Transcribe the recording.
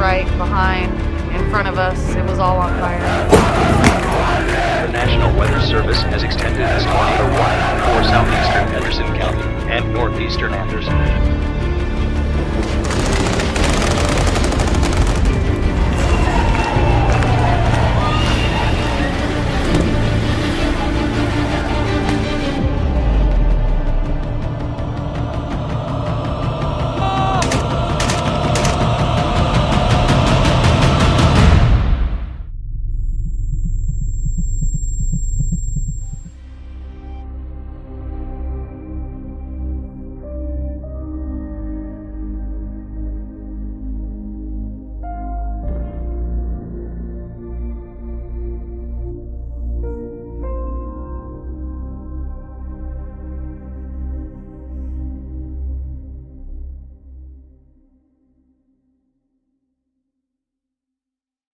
right, behind, in front of us. It was all on fire. The National Weather Service has extended this tornado warning for southeastern Henderson County and northeastern Anderson